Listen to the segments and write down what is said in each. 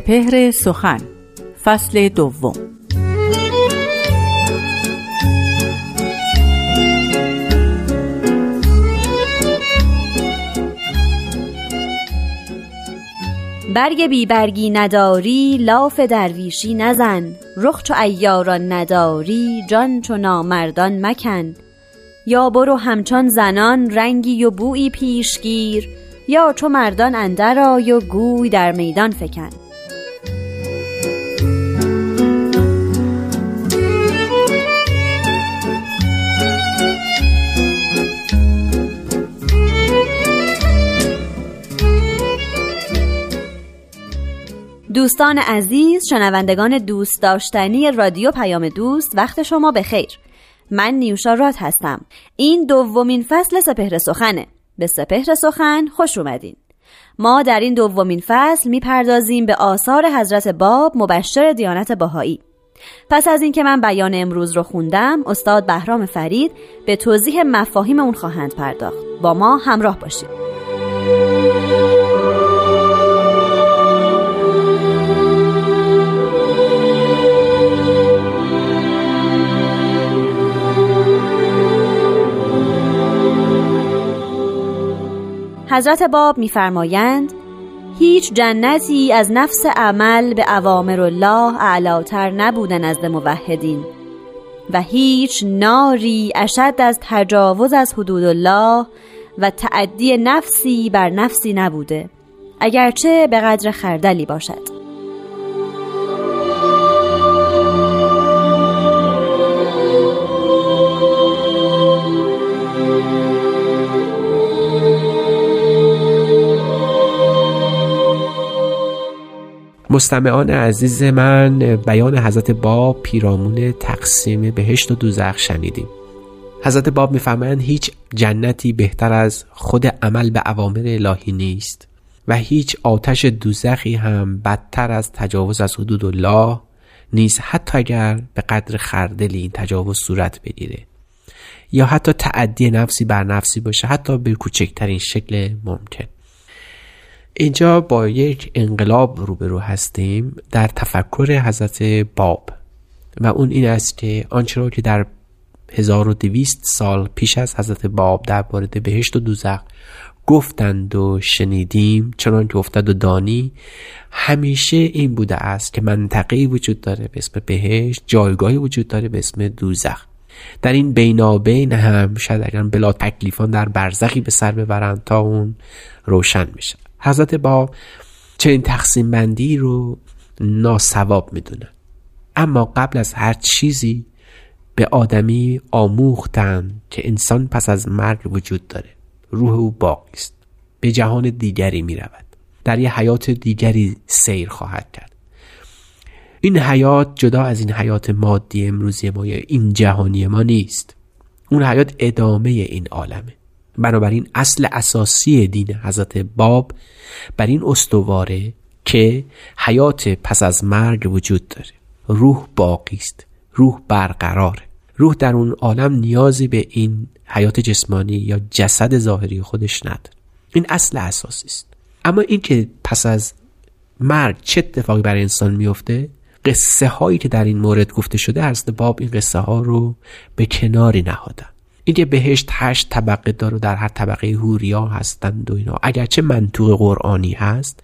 سپهر سخن فصل دوم. برگ بی برگی نداری لاف درویشی نزن. رخ چو ایاران نداری جان چو نامردان مکن. یا برو همچون زنان رنگی و بویی پیشگیر. یا چو مردان اندر آی و گوی در میدان فکن. دوستان عزیز شنوندگان دوست داشتنی رادیو پیام دوست وقت شما به خیر. من نیوشا راد هستم. این دومین فصل سپهر سخنه. به سپهر سخن خوش اومدین. ما در این دومین فصل می‌پردازیم به آثار حضرت باب مبشر دیانت باهایی پس از اینکه من بیان امروز رو خوندم استاد بهرام فرید به توضیح مفاهیم اون خواهند پرداخت. با ما همراه باشید. حضرت باب میفرمایند هیچ جنتی از نفس عمل به اوامر الله اعلاتر نبوده نزد موحدین و هیچ ناری اشد از تجاوز از حدود الله و تعدی نفسی بر نفسی نبوده اگرچه به قدر خردلی باشد. مستمعان عزیز من بیان حضرت باب پیرامون تقسیم بهشت و دوزخ شنیدیم. حضرت باب می‌فهمند هیچ جنتی بهتر از خود عمل به اوامر الهی نیست و هیچ آتش دوزخی هم بدتر از تجاوز از حدود الله نیست حتی اگر به قدر خردلی این تجاوز صورت بگیره. یا حتی تعدی نفسی بر نفسی باشه حتی به کوچکترین شکل ممکن. اینجا با یک انقلاب روبرو هستیم در تفکر حضرت باب و اون این است که آنچه را که در 1200 سال پیش از حضرت باب در بارد بهشت و دوزخ گفتند و شنیدیم چنان که افتد و دانی همیشه این بوده است که منطقه وجود داره به اسم بهشت جایگاهی وجود داره به اسم دوزخ. در این بینابین هم شاید اگر بلا تکلیفان در برزخی به سر ببرند تا اون روشن میشه حضرت با چنین تقسیم بندی رو ناسواب می‌دونن اما قبل از هر چیزی به آدمی آموختن که انسان پس از مرگ وجود داره. روح او باقی است. به جهان دیگری می رود در یه حیات دیگری سیر خواهد کرد. این حیات جدا از این حیات مادی امروزی ما یا این جهانی ما نیست. اون حیات ادامه این عالمه. بنابراین اصل اساسی دین حضرت باب بر این استواره که حیات پس از مرگ وجود داره. روح باقی است روح برقراره روح در اون عالم نیازی به این حیات جسمانی یا جسد ظاهری خودش نداره. این اصل اساسی است. اما این که پس از مرگ چه اتفاقی برای انسان میفته قصه هایی که در این مورد گفته شده حضرت باب این قصه ها رو به کناری نهادن. اینکه بهشت هشت طبقه داره در هر طبقه هوریا هستند و اینا. اگرچه منطوق قرآنی هست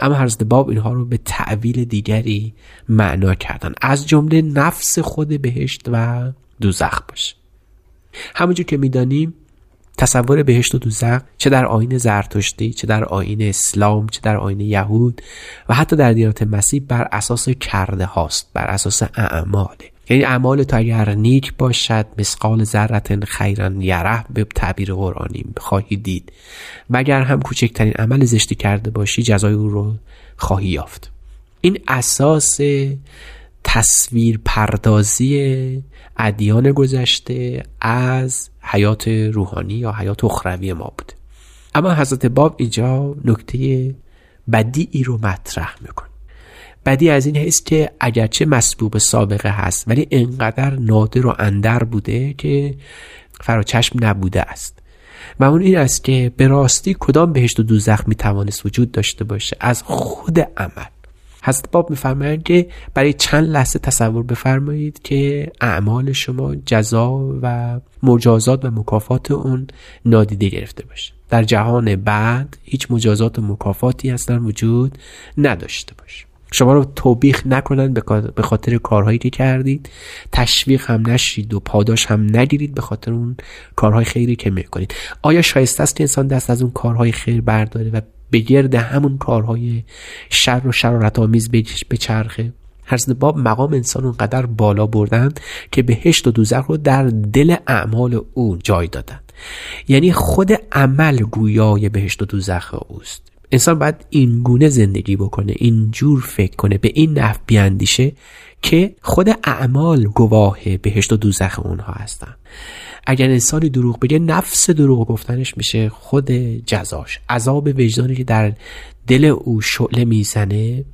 اما حضرت باب اینها رو به تعویل دیگری معنا کردن. از جمله نفس خود بهشت و دوزخ باشه. همونجور که می‌دانیم تصور بهشت و دوزخ چه در آین زرتشتی چه در آین اسلام چه در آین یهود و حتی در دیانت مسیح بر اساس کرده هاست بر اساس اعماله. یعنی اعمال تا اگر نیک باشد مسقال ذرت خیرن یره به تعبیر قرآنی خواهی دید. و اگر هم کوچکترین عمل زشتی کرده باشی جزای او رو خواهی یافت. این اساس تصویر پردازی ادیان گذشته از حیات روحانی یا حیات اخروی ما بود. اما حضرت باب اینجا نکته بدی رو مطرح می‌کنه. بدی از این هست که اگرچه مسبوب سابقه هست ولی انقدر نادر و اندر بوده که فراچشم نبوده است. و اون این است که به راستی کدام بهشت و دوزخ می توانست وجود داشته باشه؟ از خود عمل. حضرت باب میفرمایند که برای چند لحظه تصور بفرمایید که اعمال شما جزا و مجازات و مکافات اون نادیده گرفته باشه. در جهان بعد هیچ مجازات و مکافاتی اصلا وجود نداشته باشه. شما رو توبیخ نکنن به خاطر کارهایی که کردید. تشویق هم نشید و پاداش هم نگیرید به خاطر اون کارهای خیری که می‌کنید. آیا شایسته است که انسان دست از اون کارهای خیر برداره و به گرد همون کارهای شر و شرارت آمیز به چرخه؟ حضرت باب مقام انسان اونقدر بالا بردن که بهشت و دوزخ رو در دل اعمال او جای دادند یعنی خود عمل گویای بهشت و دوزخ اوست. انسان باید این گونه زندگی بکنه اینجور فکر کنه به این نحو بیاندیشه که خود اعمال گواه بهشت و دوزخ اونها هستن. اگر انسانی دروغ بگه نفس دروغ گفتنش میشه خود جزاش. عذاب وجدانی که در دل او شعله می‌زنه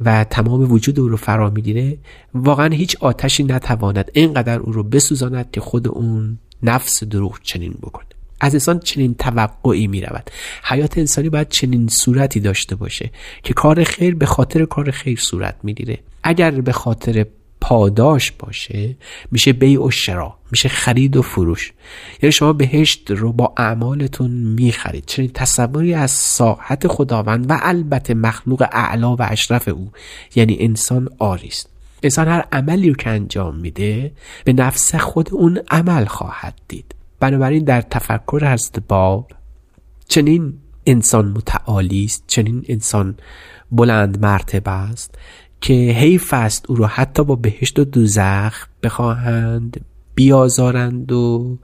و تمام وجود او رو فرا می‌گیره واقعا هیچ آتشی نتواند اینقدر او رو بسوزاند که خود اون نفس دروغ چنین بکنه. از انسان چنین توقعی می رود حیات انسانی باید چنین صورتی داشته باشه که کار خیر به خاطر کار خیر صورت می‌گیره. اگر به خاطر پاداش باشه میشه بیع و شرا میشه خرید و فروش. یعنی شما بهشت رو با اعمالتون می‌خرید. چنین تصوری از ساحت خداوند و البته مخلوق اعلا و اشرف او یعنی انسان آریست انسان هر عملی رو که انجام میده به نفس خود اون عمل خواهد دید. بنابراین در تفکر هست باب چنین انسان متعالی است چنین انسان بلند مرتبه است که حیف است او را حتی با بهشت و دوزخ بخواهند بیازارند و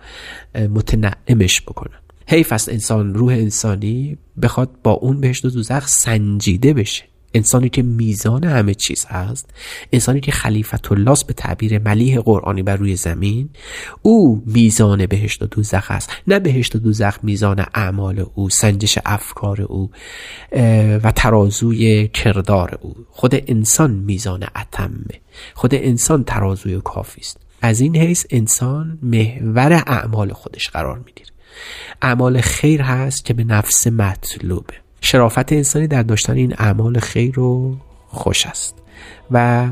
متنعمش بکنند. حیف است انسان روح انسانی بخواد با اون بهشت و دوزخ سنجیده بشه. انسانی که میزان همه چیز هست انسانی که خلیفت الله به تعبیر ملیح قرآنی بر روی زمین او میزان بهشت و دوزخ است. نه بهشت و دوزخ میزان اعمال او سنجش افکار او و ترازوی کردار او. خود انسان میزان اتمه خود انسان ترازوی کافی است. از این حیث انسان محور اعمال خودش قرار می‌گیره. اعمال خیر هست که به نفس مطلوبه. شرافت انسانی در داشتن این اعمال خیر رو خوش است و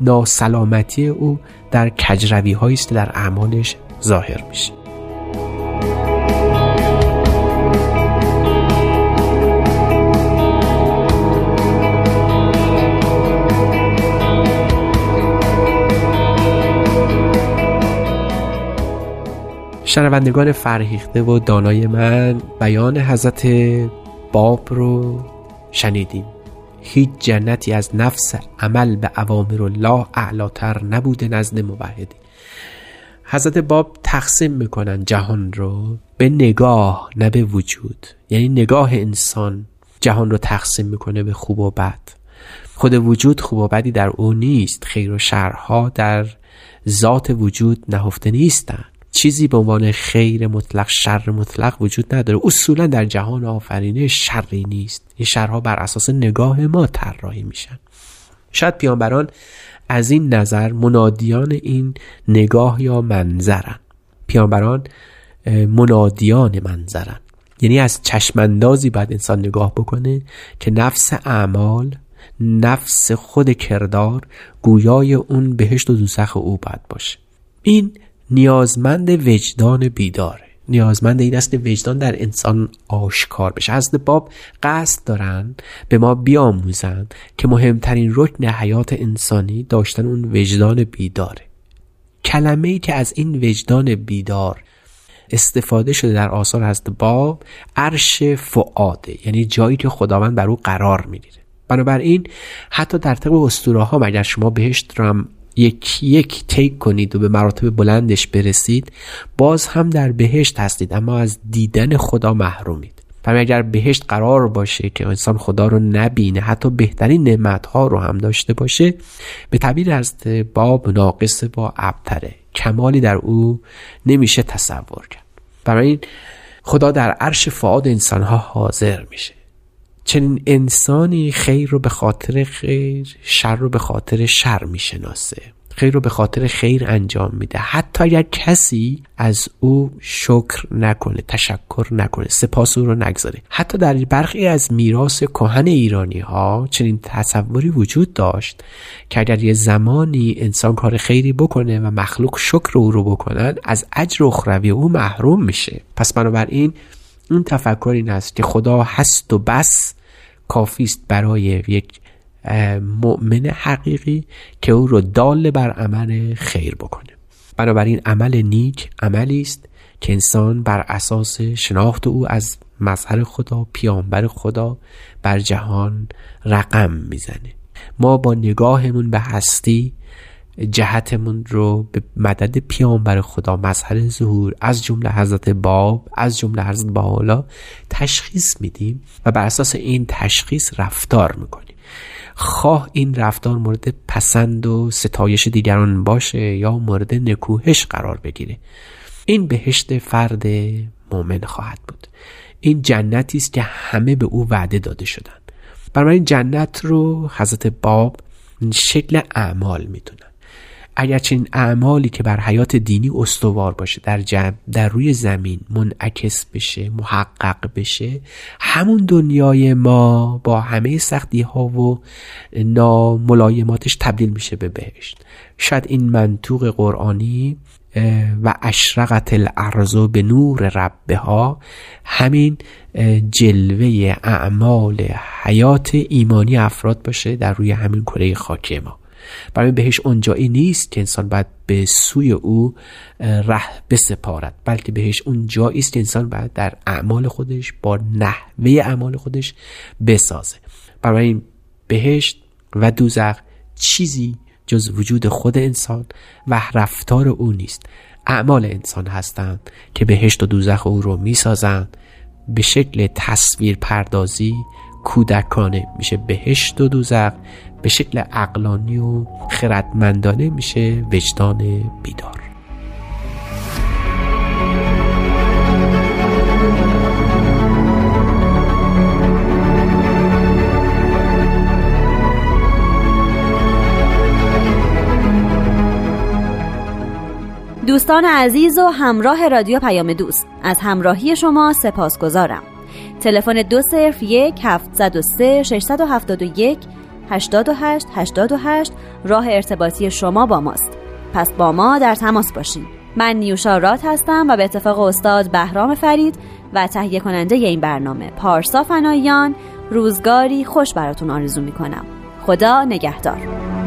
ناسلامتی او در کجروی هایی است در اعمالش ظاهر میشه. شنوندگان فرهیخته و دانای من بیان حضرت باب رو شنیدیم. هیچ جنتی از نفس عمل به اوامر الله اعلاتر نبوده نزد موحدی. حضرت باب تقسیم می‌کنن جهان رو به نگاه نه به وجود. یعنی نگاه انسان جهان رو تقسیم می‌کنه به خوب و بد. خود وجود خوب و بدی در او نیست. خیر و شرها در ذات وجود نهفته نیستند چیزی به عنوان خیر مطلق شر مطلق وجود نداره. اصولا در جهان آفرینه شری نیست. این شرها بر اساس نگاه ما طراحی میشن. شاید پیامبران از این نظر منادیان این نگاه یا منظرن. پیامبران منادیان منظرن. یعنی از چشماندازی باید انسان نگاه بکنه که نفس اعمال نفس خود کردار گویای اون بهشت و دوزخ او باید باشه. این نیازمند وجدان بیداره نیازمند این است وجدان در انسان آشکار بشه. از باب قصد دارن به ما بیاموزند که مهمترین رکن حیات انسانی داشتن اون وجدان بیداره کلمه ای که از این وجدان بیدار استفاده شده در آثار هست باب عرش فعاده یعنی جایی که خداوند بر او قرار می‌گیره. بنابراین حتی در طبق اسطوره ها مگر شما بهشت رو هم یک یک تیک کنید و به مراتب بلندش برسید باز هم در بهشت هستید اما از دیدن خدا محرومید. و اگر بهشت قرار باشه که انسان خدا رو نبینه حتی بهترین نعمت ها رو هم داشته باشه به تعبیر از باب ناقص با ابتره. کمالی در او نمیشه تصور کرد. برای خدا در عرش فعاد انسان ها حاضر میشه. چنین انسانی خیر رو به خاطر خیر شر رو به خاطر شر می‌شناسه. خیر رو به خاطر خیر انجام میده. حتی اگر کسی از او شکر نکنه تشکر نکنه سپاس او رو نگذاره. حتی در برخی از میراث کهن ایرانی ها چنین تصوری وجود داشت که اگر یه زمانی انسان کار خیری بکنه و مخلوق شکر او رو بکنن از اجر اخروی او محروم میشه. پس بنابراین این تفکر این است که خدا هست و بس کافی است برای یک مؤمن حقیقی که او رو دال بر عمل خیر بکنه. بنابراین عمل نیک عملی است که انسان بر اساس شناخت او از مظهر خدا پیامبر خدا بر جهان رقم می‌زنه. ما با نگاهمون به هستی جهتمون رو به مدد پیامبر خدا مظهر ظهور از جمله حضرت باب از جمله حضرت بالا تشخیص میدیم و بر اساس این تشخیص رفتار می‌کنیم. خواه این رفتار مورد پسند و ستایش دیگران باشه یا مورد نکوهش قرار بگیره. این بهشت فرد مؤمن خواهد بود. این جنتی است که همه به او وعده داده شدند این جنت رو حضرت باب شکل اعمال می‌دونن. اگر چنین اعمالی که بر حیات دینی استوار باشه در, جب در روی زمین منعکس بشه محقق بشه همون دنیای ما با همه سختی ها و ناملایماتش تبدیل میشه به بهشت. شاید این منطوق قرآنی و اشرقت الارض به نور ربه ها همین جلوه اعمال حیات ایمانی افراد باشه در روی همین کره خاکی ما. برای بهش اونجایی نیست که انسان باید به سوی او ره بسپارد بلکه بهش اون جایی است که انسان باید در اعمال خودش با نحوه اعمال خودش بسازه. برای این بهشت و دوزخ چیزی جز وجود خود انسان و رفتار او نیست. اعمال انسان هستند که بهشت و دوزخ او رو می‌سازند به شکل تصویر پردازی کودکانه. میشه بهشت و دوزخ به شکل اقلانی و خردمندانه میشه وجدان بیدار. دوستان عزیز و همراه رادیو پیام دوست از همراهی شما سپاس گذارم تلفن دو صرف یک هفت و سه ششصد و هفتاد و یک 88 88 راه ارتباطی شما با ماست. پس با ما در تماس باشین. من نیوشا رات هستم و به اتفاق استاد بهرام فرید و تهیه کننده این برنامه پارسا فنایان روزگاری خوش براتون آرزو می‌کنم. خدا نگهدار.